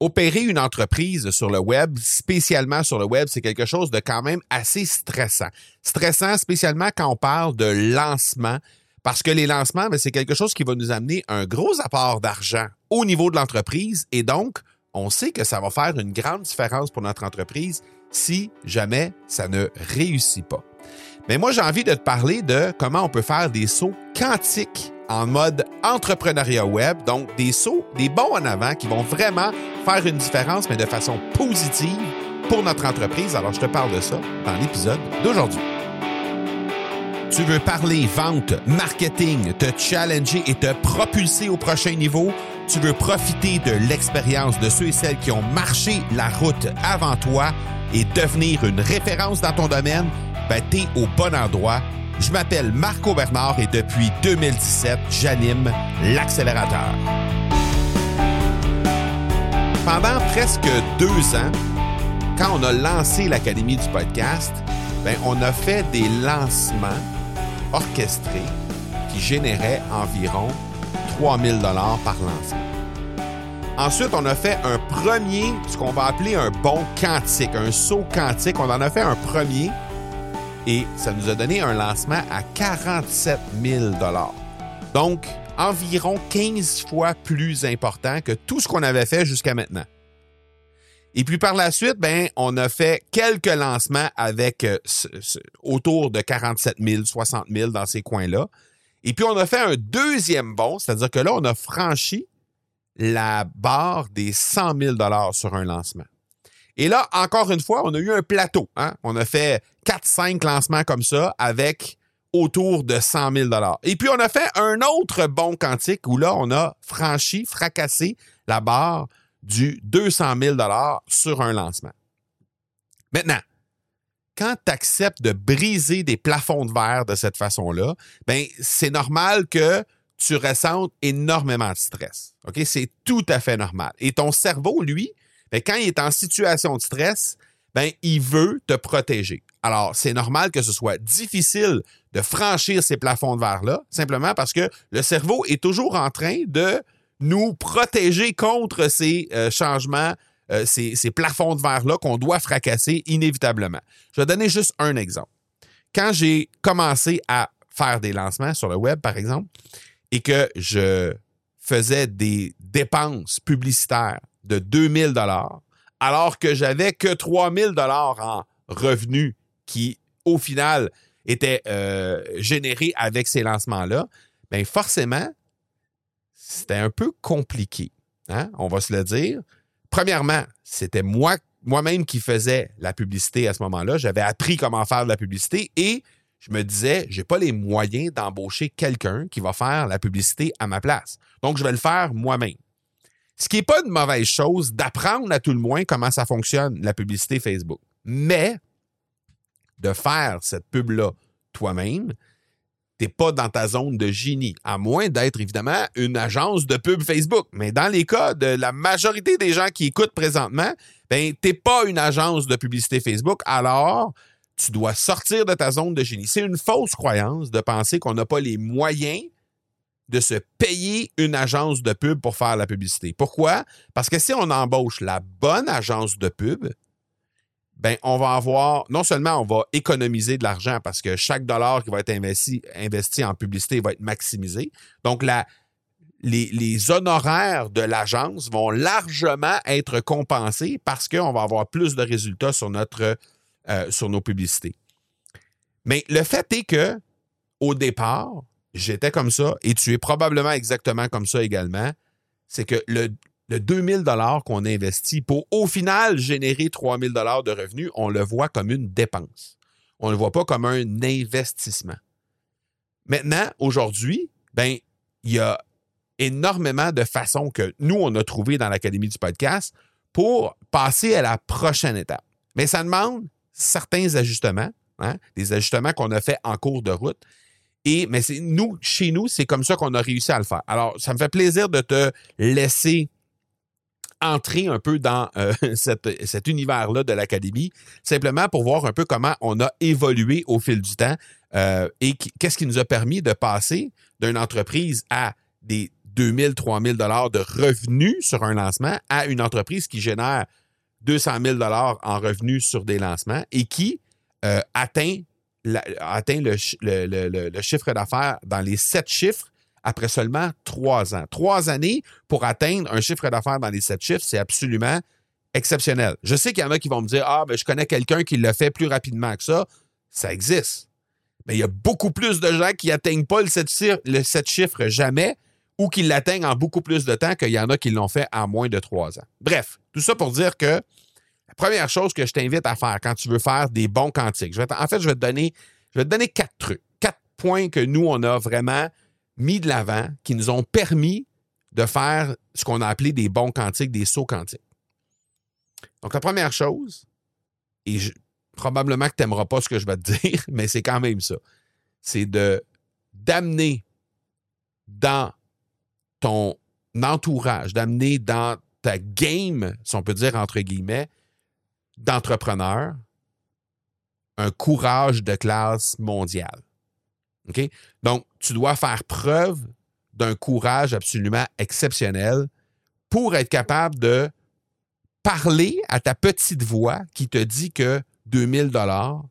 opérer une entreprise sur le web, spécialement sur le web, c'est quelque chose de quand même assez stressant. Stressant spécialement quand on parle de lancement, parce que les lancements, ben, c'est quelque chose qui va nous amener un gros apport d'argent au niveau de l'entreprise et donc, on sait que ça va faire une grande différence pour notre entreprise si jamais ça ne réussit pas. Mais moi, j'ai envie de te parler de comment on peut faire des sauts quantiques en mode entrepreneuriat web, donc des sauts, des bons en avant qui vont vraiment faire une différence, mais de façon positive pour notre entreprise. Alors, je te parle de ça dans l'épisode d'aujourd'hui. Tu veux parler vente, marketing, te challenger et te propulser au prochain niveau? Tu veux profiter de l'expérience de ceux et celles qui ont marché la route avant toi et devenir une référence dans ton domaine? Au bon endroit. Je m'appelle Marco Bernard et depuis 2017, j'anime l'accélérateur. Pendant presque deux ans, quand on a lancé l'Académie du podcast, ben, on a fait des lancements orchestrés qui généraient environ 3000 dollars par lancement. Ensuite, on a fait un premier, ce qu'on va appeler un bon quantique, un saut quantique. On en a fait un premier et ça nous a donné un lancement à 47 000 Donc, environ 15 fois plus important que tout ce qu'on avait fait jusqu'à maintenant. Et puis par la suite, ben, on a fait quelques lancements avec euh, autour de 47 000, 60 000 dans ces coins-là. Et puis on a fait un deuxième bond, c'est-à-dire que là, on a franchi la barre des 100 000 sur un lancement. Et là, encore une fois, on a eu un plateau. Hein? On a fait 4-5 lancements comme ça avec autour de 100 000 Et puis, on a fait un autre bon quantique où là, on a franchi, fracassé la barre du 200 000 sur un lancement. Maintenant, quand tu acceptes de briser des plafonds de verre de cette façon-là, ben c'est normal que tu ressentes énormément de stress. C'est tout à fait normal. Et ton cerveau, lui, ben, quand il est en situation de stress, ben, il veut te protéger. Alors, c'est normal que ce soit difficile de franchir ces plafonds de verre-là, simplement parce que le cerveau est toujours en train de nous protéger contre ces euh, changements, euh, ces, ces, plafonds de verre-là qu'on doit fracasser inévitablement. Je vais donner juste un exemple. Quand j'ai commencé à faire des lancements sur le web, par exemple, et que je faisais des dépenses publicitaires de 2000 dollars, alors que j'avais que 3000 dollars en revenus qui, au final, étaient euh, générés avec ces lancements-là, bien forcément, c'était un peu compliqué. Hein? On va se le dire. Premièrement, c'était moi, moi-même qui faisais la publicité à ce moment-là. J'avais appris comment faire de la publicité et je me disais, j'ai pas les moyens d'embaucher quelqu'un qui va faire la publicité à ma place. Donc, je vais le faire moi-même. Ce qui n'est pas une mauvaise chose d'apprendre à tout le moins comment ça fonctionne, la publicité Facebook. Mais de faire cette pub-là toi-même, t'es pas dans ta zone de génie, à moins d'être évidemment une agence de pub Facebook. Mais dans les cas de la majorité des gens qui écoutent présentement, ben t'es pas une agence de publicité Facebook, alors tu dois sortir de ta zone de génie. C'est une fausse croyance de penser qu'on n'a pas les moyens de se payer une agence de pub pour faire la publicité. Pourquoi? Parce que si on embauche la bonne agence de pub, ben, on va avoir, non seulement on va économiser de l'argent parce que chaque dollar qui va être investi, en publicité va être maximisé. Donc, les honoraires de l'agence vont largement être compensés parce qu'on va avoir plus de résultats sur, notre, euh, sur nos publicités. Mais le fait est que, au départ, j'étais comme ça et tu es probablement exactement comme ça également. C'est que le, le 2000 dollars qu'on investit pour au final générer 3000 dollars de revenus, on le voit comme une dépense. On ne le voit pas comme un investissement. Maintenant, aujourd'hui, ben, il y a énormément de façons que nous, on a trouvées dans l'Académie du podcast pour passer à la prochaine étape. Mais ça demande certains ajustements, hein, des ajustements qu'on a fait en cours de route. Et, mais c'est nous, chez nous, c'est comme ça qu'on a réussi à le faire. Alors, ça me fait plaisir de te laisser entrer un peu dans euh, cet univers-là de l'académie, simplement pour voir un peu comment on a évolué au fil du temps euh, et qu'est-ce qui nous a permis de passer d'une entreprise à des 2000, 3000 dollars de revenus sur un lancement à une entreprise qui génère 200 000 dollars en revenus sur des lancements et qui euh, atteint, atteint le, le chiffre d'affaires dans les sept chiffres après seulement trois ans. Trois années pour atteindre un chiffre d'affaires dans les sept chiffres, c'est absolument exceptionnel. Je sais qu'il y en a qui vont me dire Ah, ben, je connais quelqu'un qui le fait plus rapidement que ça. Ça existe. Mais il y a beaucoup plus de gens qui n'atteignent pas le 7, chiffres jamais ou qui l'atteignent en beaucoup plus de temps qu'il y en a qui l'ont fait en moins de trois ans. Bref, tout ça pour dire que première chose que je t'invite à faire quand tu veux faire des bons vais en fait, je vais te donner, je vais te donner quatre trucs, quatre points que nous, on a vraiment mis de l'avant, qui nous ont permis de faire ce qu'on a appelé des bons quantiques, des sauts quantiques. Donc, la première chose, et probablement que tu n'aimeras pas ce que je vais te dire, mais c'est quand même ça, c'est de d'amener dans ton entourage, d'amener dans ta game, si on peut dire entre guillemets, d'entrepreneur, un courage de classe mondiale. OK? Donc, tu dois faire preuve d'un courage absolument exceptionnel pour être capable de parler à ta petite voix qui te dit que 2000 dollars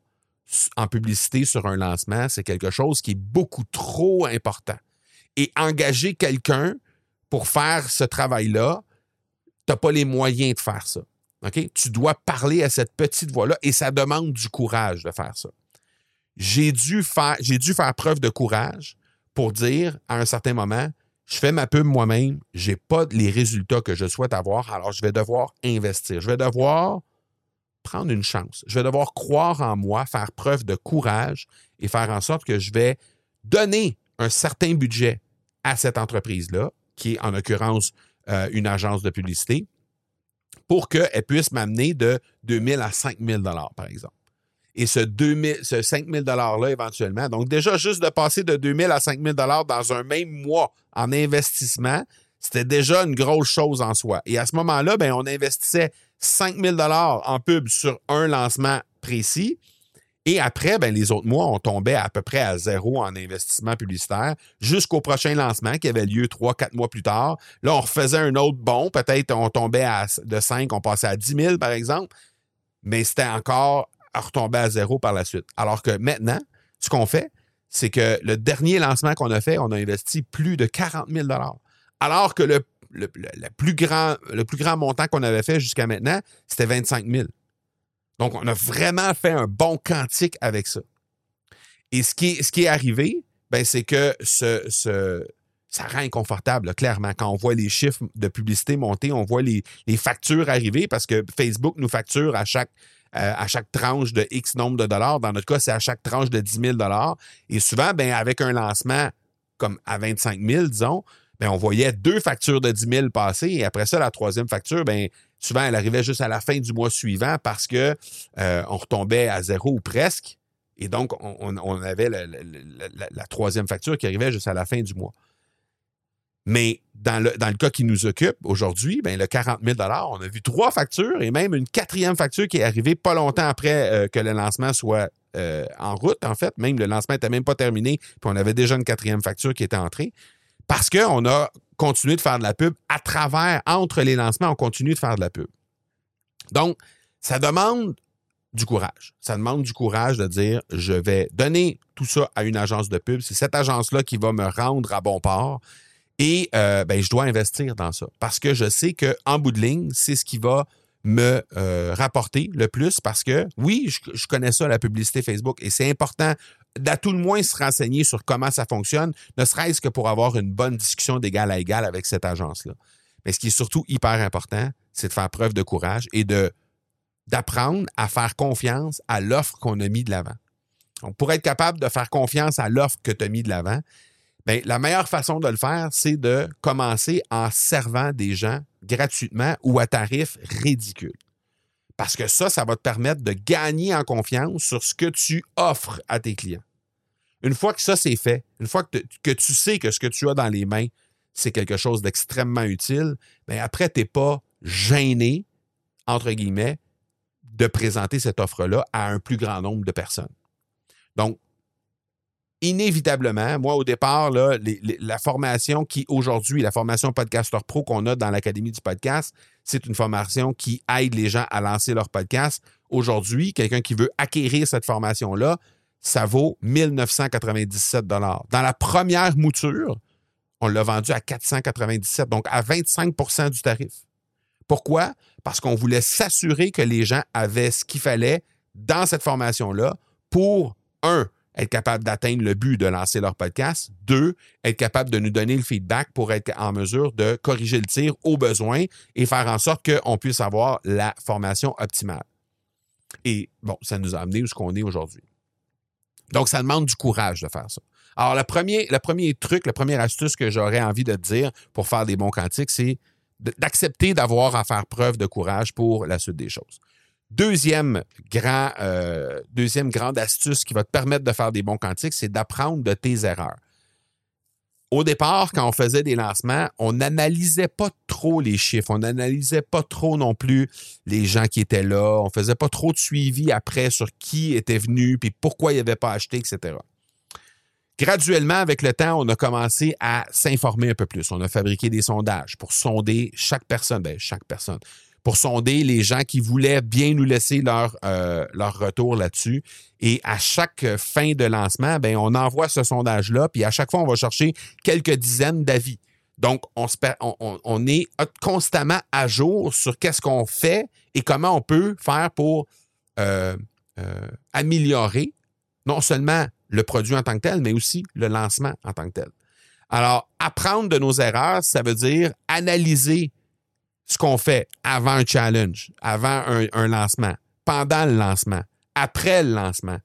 en publicité sur un lancement, c'est quelque chose qui est beaucoup trop important. Et engager quelqu'un pour faire ce travail-là, tu n'as pas les moyens de faire ça. Tu dois parler à cette petite voix-là et ça demande du courage de faire ça. J'ai dû faire, j'ai preuve de courage pour dire à un certain moment, je fais ma pub moi-même, je n'ai pas les résultats que je souhaite avoir, alors je vais devoir investir. Je vais devoir prendre une chance. Je vais devoir croire en moi, faire preuve de courage et faire en sorte que je vais donner un certain budget à cette entreprise-là, qui est en l'occurrence euh, une agence de publicité, pour qu'elle puisse m'amener de 2 000 à 5 000 par exemple. Et ce, 2000, ce 5 000 $-là éventuellement, donc déjà juste de passer de 2 000 à 5 000 dans un même mois en investissement, c'était déjà une grosse chose en soi. Et à ce moment-là, ben, on investissait 5 000 en pub sur un lancement précis. Et après, ben, les autres mois, on tombait à peu près à zéro en investissement publicitaire jusqu'au prochain lancement qui avait lieu trois, quatre mois plus tard. Là, on refaisait un autre bon. Peut-être on tombait à, de 5, on passait à 10 000, par exemple. Mais c'était encore à retomber à zéro par la suite. Alors que maintenant, ce qu'on fait, c'est que le dernier lancement qu'on a fait, on a investi plus de 40 000 Alors que le le, plus grand, le plus grand montant qu'on avait fait jusqu'à maintenant, c'était 25 000. Donc, on a vraiment fait un bon quantique avec ça. Et ce qui est, arrivé, ben, c'est que ça rend inconfortable, clairement. Quand on voit les chiffres de publicité monter, on voit les, factures arriver parce que Facebook nous facture à chaque, euh, à chaque tranche de X nombre de dollars. Dans notre cas, c'est à chaque tranche de 10 000 Et souvent, ben, avec un lancement comme à 25 000, disons, ben, on voyait deux factures de 10 000 passer et après ça, la troisième facture, ben, souvent, elle arrivait juste à la fin du mois suivant parce que euh, on retombait à zéro ou presque. Et donc, on, avait la, troisième facture qui arrivait juste à la fin du mois. Mais dans le, dans le cas qui nous occupe aujourd'hui, ben, le 40 000 on a vu trois factures et même une quatrième facture qui est arrivée pas longtemps après euh, que le lancement soit euh, en route, en fait. Même le lancement n'était même pas terminé, puis on avait déjà une quatrième facture qui était entrée parce qu'on a continué de faire de la pub à travers, entre les lancements, on continue de faire de la pub. Donc, ça demande du courage. Ça demande du courage de dire, je vais donner tout ça à une agence de pub. C'est cette agence-là qui va me rendre à bon port. Et euh, ben, je dois investir dans ça. Parce que je sais qu'en bout de ligne, c'est ce qui va me euh, rapporter le plus parce que oui, je, je, connais ça, la publicité Facebook, et c'est important d'à tout le moins se renseigner sur comment ça fonctionne, ne serait-ce que pour avoir une bonne discussion d'égal à égal avec cette agence-là. Mais ce qui est surtout hyper important, c'est de faire preuve de courage et de d'apprendre à faire confiance à l'offre qu'on a mis de l'avant. Donc, pour être capable de faire confiance à l'offre que tu as mis de l'avant, bien, la meilleure façon de le faire, c'est de commencer en servant des gens gratuitement ou à tarif ridicule. Parce que ça, ça va te permettre de gagner en confiance sur ce que tu offres à tes clients. Une fois que ça, c'est fait, une fois que, tu sais que ce que tu as dans les mains, c'est quelque chose d'extrêmement utile, bien après, tu n'es pas gêné, entre guillemets, de présenter cette offre-là à un plus grand nombre de personnes. Donc, inévitablement, moi, au départ, la formation qui, aujourd'hui, la formation Podcaster Pro qu'on a dans l'Académie du podcast, c'est une formation qui aide les gens à lancer leur podcast. Aujourd'hui, quelqu'un qui veut acquérir cette formation-là, ça vaut 1997 Dans la première mouture, on l'a vendu à 497, donc à 25% du tarif. Pourquoi? Parce qu'on voulait s'assurer que les gens avaient ce qu'il fallait dans cette formation-là pour, un, être capable d'atteindre le but de lancer leur podcast. Deux, être capable de nous donner le feedback pour être en mesure de corriger le tir au besoin et faire en sorte qu'on puisse avoir la formation optimale. Et bon, ça nous a amené où ce qu'on est aujourd'hui. Donc, ça demande du courage de faire ça. Alors, le premier, le premier truc, la première astuce que j'aurais envie de dire pour faire des bons cantiques, c'est d'accepter d'avoir à faire preuve de courage pour la suite des choses. Euh, deuxième grande astuce qui va te permettre de faire des bons cantiques, c'est d'apprendre de tes erreurs. Au départ, quand on faisait des lancements, on n'analysait pas trop les chiffres, on n'analysait pas trop non plus les gens qui étaient là, on faisait pas trop de suivi après sur qui était venu, puis pourquoi il avait pas acheté, etc. Graduellement, avec le temps, on a commencé à s'informer un peu plus. On a fabriqué des sondages pour sonder chaque personne, ben, chaque personne, pour sonder les gens qui voulaient bien nous laisser leur, euh, retour là-dessus. Et à chaque fin de lancement, ben, on envoie ce sondage-là, puis à chaque fois, on va chercher quelques dizaines d'avis. Donc, on, on, est constamment à jour sur qu'est-ce qu'on fait et comment on peut faire pour euh, euh, améliorer non seulement le produit en tant que tel, mais aussi le lancement en tant que tel. Alors, apprendre de nos erreurs, ça veut dire analyser ce qu'on fait avant un challenge, avant un, lancement, pendant le lancement, après le lancement.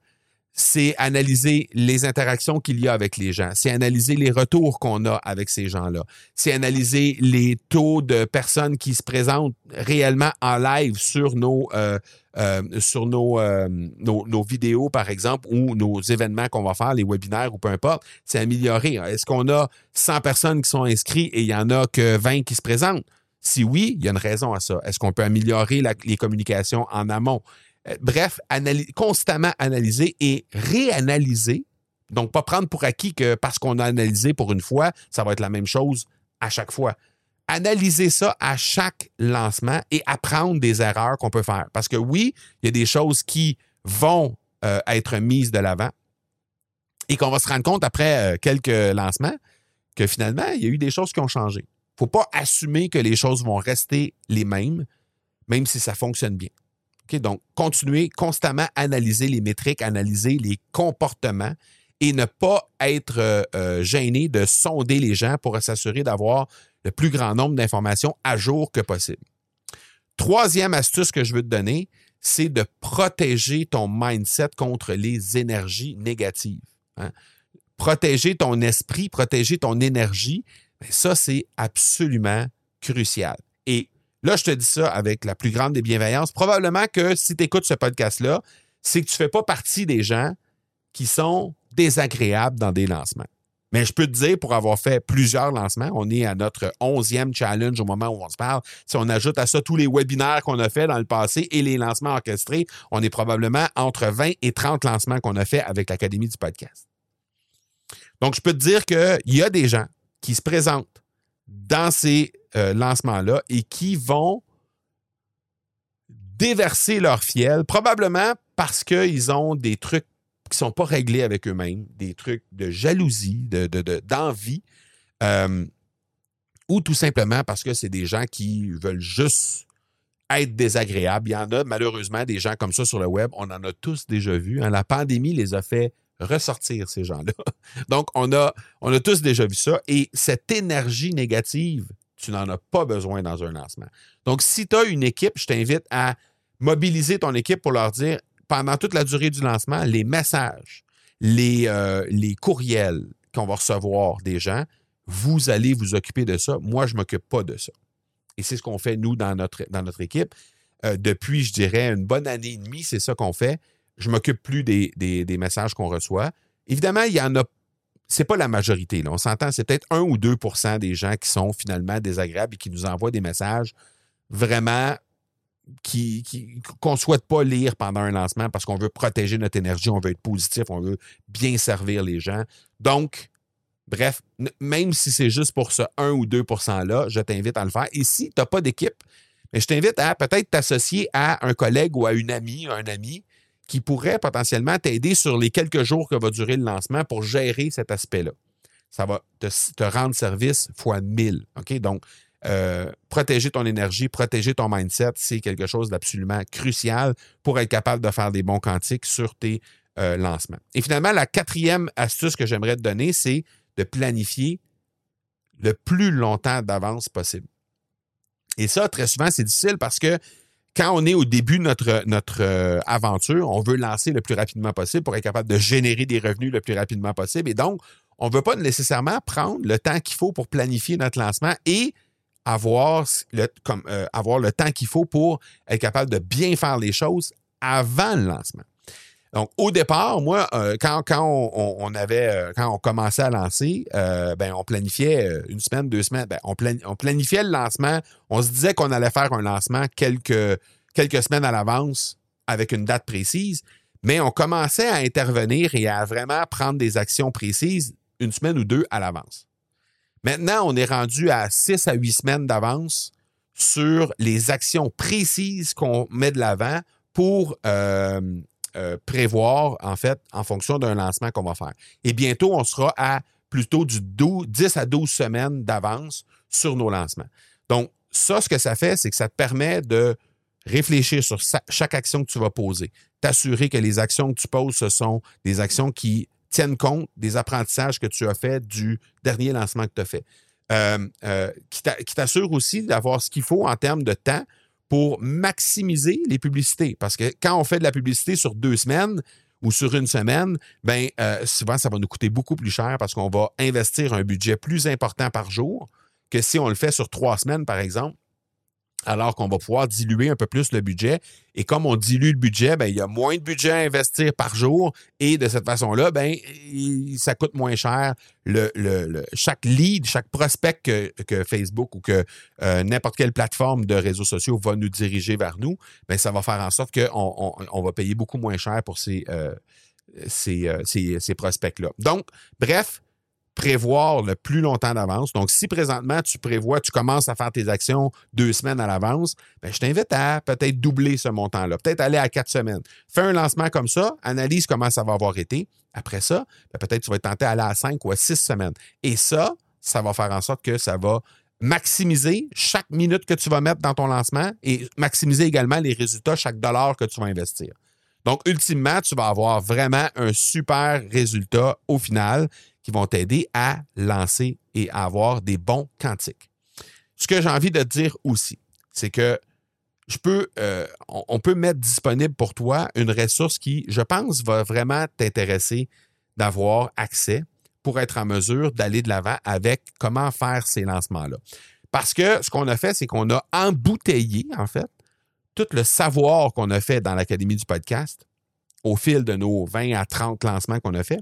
C'est analyser les interactions qu'il y a avec les gens. C'est analyser les retours qu'on a avec ces gens-là. C'est analyser les taux de personnes qui se présentent réellement en live sur nos, euh, euh, euh, vidéos, par exemple, ou nos événements qu'on va faire, les webinaires ou peu importe. C'est améliorer. Est-ce qu'on a 100 personnes qui sont inscrites et il n'y en a que 20 qui se présentent? Si oui, il y a une raison à ça. Est-ce qu'on peut améliorer les communications en amont? Euh, bref, constamment analyser et réanalyser. Donc, pas prendre pour acquis que parce qu'on a analysé pour une fois, ça va être la même chose à chaque fois. Analyser ça à chaque lancement et apprendre des erreurs qu'on peut faire. Parce que oui, il y a des choses qui vont euh, être mises de l'avant et qu'on va se rendre compte après euh, quelques lancements que finalement, il y a eu des choses qui ont changé faut pas assumer que les choses vont rester les mêmes, même si ça fonctionne bien. Donc, continuer constamment à analyser les métriques, analyser les comportements et ne pas être euh, euh, gêné de sonder les gens pour s'assurer d'avoir le plus grand nombre d'informations à jour que possible. Troisième astuce que je veux te donner, c'est de protéger ton mindset contre les énergies négatives. Hein. Protéger ton esprit, protéger ton énergie, ça, c'est absolument crucial. Et là, je te dis ça avec la plus grande des bienveillances. Probablement que si tu écoutes ce podcast-là, c'est que tu ne fais pas partie des gens qui sont désagréables dans des lancements. Mais je peux te dire, pour avoir fait plusieurs lancements, on est à notre onzième challenge au moment où on se parle. Si on ajoute à ça tous les webinaires qu'on a fait dans le passé et les lancements orchestrés, on est probablement entre 20 et 30 lancements qu'on a fait avec l'Académie du podcast. Donc, je peux te dire qu'il y a des gens qui se présentent dans ces euh, lancements-là et qui vont déverser leur fiel, probablement parce qu'ils ont des trucs qui ne sont pas réglés avec eux-mêmes, des trucs de jalousie, d'envie, de, euh, ou tout simplement parce que c'est des gens qui veulent juste être désagréables. Il y en a malheureusement des gens comme ça sur le web, on en a tous déjà vu. Hein. La pandémie les a fait ressortir ces gens-là. Donc, on a, on a tous déjà vu ça. Et cette énergie négative, tu n'en as pas besoin dans un lancement. Donc, si tu as une équipe, je t'invite à mobiliser ton équipe pour leur dire, pendant toute la durée du lancement, les messages, les, euh, les courriels qu'on va recevoir des gens, vous allez vous occuper de ça. Moi, je ne m'occupe pas de ça. Et c'est ce qu'on fait, nous, dans notre, dans notre équipe. Euh, depuis, je dirais, une bonne année et demie, c'est ça qu'on fait je m'occupe plus des, messages qu'on reçoit. Évidemment, il y en a. C'est pas la majorité. Là. On s'entend, c'est peut-être 1 ou 2% des gens qui sont finalement désagréables et qui nous envoient des messages vraiment qui, qu'on ne souhaite pas lire pendant un lancement parce qu'on veut protéger notre énergie, on veut être positif, on veut bien servir les gens. Donc, bref, même si c'est juste pour ce 1 ou 2 %-là, je t'invite à le faire. Et si tu n'as pas d'équipe, mais je t'invite à peut-être t'associer à un collègue ou à une amie, un ami, qui pourrait potentiellement t'aider sur les quelques jours que va durer le lancement pour gérer cet aspect-là. Ça va te, rendre service fois 1000. OK? Donc, euh, protéger ton énergie, protéger ton mindset, c'est quelque chose d'absolument crucial pour être capable de faire des bons quantiques sur tes euh, lancements. Et finalement, la quatrième astuce que j'aimerais te donner, c'est de planifier le plus longtemps d'avance possible. Et ça, très souvent, c'est difficile parce que quand on est au début de notre, euh, aventure, on veut lancer le plus rapidement possible pour être capable de générer des revenus le plus rapidement possible. Et donc, on ne veut pas nécessairement prendre le temps qu'il faut pour planifier notre lancement et euh, avoir le temps qu'il faut pour être capable de bien faire les choses avant le lancement. Donc, au départ, moi, euh, quand, on, avait, euh, quand on commençait à lancer, euh, ben, on planifiait une semaine, deux semaines. Ben, on, planifiait le lancement. On se disait qu'on allait faire un lancement quelques, quelques semaines à l'avance avec une date précise, mais on commençait à intervenir et à vraiment prendre des actions précises une semaine ou deux à l'avance. Maintenant, on est rendu à six à huit semaines d'avance sur les actions précises qu'on met de l'avant pour prévoir, en fait, en fonction d'un lancement qu'on va faire. Et bientôt, on sera à plutôt du 10 à 12 semaines d'avance sur nos lancements. Donc, ça, ce que ça fait, c'est que ça te permet de réfléchir sur chaque action que tu vas poser, t'assurer que les actions que tu poses, ce sont des actions qui tiennent compte des apprentissages que tu as fait du dernier lancement que tu as fait. Euh, euh, qui t'assure aussi d'avoir ce qu'il faut en termes de temps pour maximiser les publicités. Parce que quand on fait de la publicité sur deux semaines ou sur une semaine, ben euh, souvent, ça va nous coûter beaucoup plus cher parce qu'on va investir un budget plus important par jour que si on le fait sur trois semaines, par exemple alors qu'on va pouvoir diluer un peu plus le budget. Et comme on dilue le budget, ben, il y a moins de budget à investir par jour et de cette façon-là, ben, ça coûte moins cher le, chaque lead, chaque prospect que, Facebook ou que euh, n'importe quelle plateforme de réseaux sociaux va nous diriger vers nous, ben, ça va faire en sorte qu'on on, va payer beaucoup moins cher pour ces, euh, ces, euh, ces prospects-là. Donc, bref, prévoir le plus longtemps d'avance. Donc, si présentement tu prévois, tu commences à faire tes actions deux semaines à l'avance, ben, je t'invite à peut-être doubler ce montant-là, peut-être aller à quatre semaines. Fais un lancement comme ça, analyse comment ça va avoir été. Après ça, ben, peut-être tu vas être tenté à aller à cinq ou à six semaines. Et ça, ça va faire en sorte que ça va maximiser chaque minute que tu vas mettre dans ton lancement et maximiser également les résultats, chaque dollar que tu vas investir. Donc, ultimement, tu vas avoir vraiment un super résultat au final qui vont t'aider à lancer et à avoir des bons quantiques. Ce que j'ai envie de dire aussi, c'est que je peux, euh, on, peut mettre disponible pour toi une ressource qui, je pense, va vraiment t'intéresser d'avoir accès pour être en mesure d'aller de l'avant avec comment faire ces lancements-là. Parce que ce qu'on a fait, c'est qu'on a embouteillé, en fait, tout le savoir qu'on a fait dans l'Académie du podcast au fil de nos 20 à 30 lancements qu'on a fait.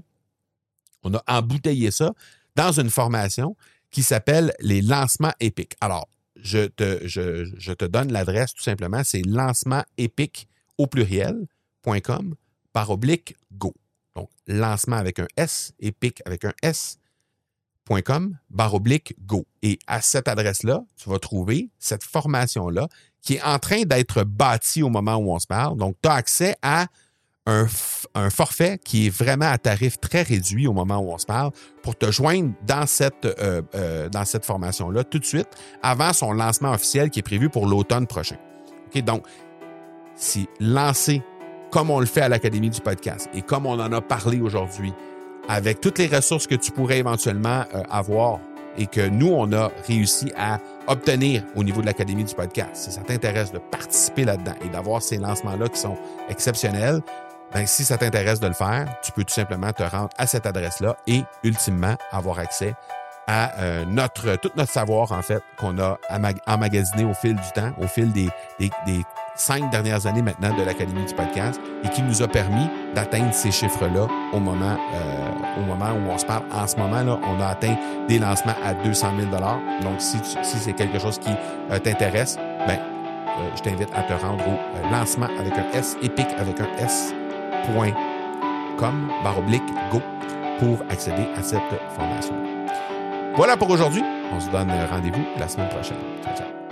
On a embouteillé ça dans une formation qui s'appelle les lancements épiques. Alors, je te, donne l'adresse tout simplement, c'est lancementépique au pluriel.com par oblique go. Donc, lancement avec un S, épique avec un S.com, barre oblique go. Et à cette adresse-là, tu vas trouver cette formation-là qui est en train d'être bâtie au moment où on se parle. Donc, tu as accès à un, forfait qui est vraiment à tarif très réduit au moment où on se parle pour te joindre dans cette, euh, euh, dans cette formation-là tout de suite avant son lancement officiel qui est prévu pour l'automne prochain. OK, donc, si lancer comme on le fait à l'Académie du podcast et comme on en a parlé aujourd'hui, avec toutes les ressources que tu pourrais éventuellement euh, avoir et que nous, on a réussi à obtenir au niveau de l'Académie du podcast. Si ça t'intéresse de participer là-dedans et d'avoir ces lancements-là qui sont exceptionnels, ben, si ça t'intéresse de le faire, tu peux tout simplement te rendre à cette adresse-là et ultimement avoir accès à euh, notre tout notre savoir en fait qu'on a emmagasiné au fil du temps, au fil des, des, cinq dernières années maintenant de l'Académie du podcast et qui nous a permis d'atteindre ces chiffres-là au moment euh, au moment où on se parle. En ce moment-là, on a atteint des lancements à 200 000 Donc, si, si c'est quelque chose qui euh, t'intéresse, ben euh, je t'invite à te rendre au euh, lancement avec un S, épique avec un S.com, barre oblique, go, pour accéder à cette formation. Voilà pour aujourd'hui. On se donne rendez-vous la semaine prochaine. Ciao, ciao.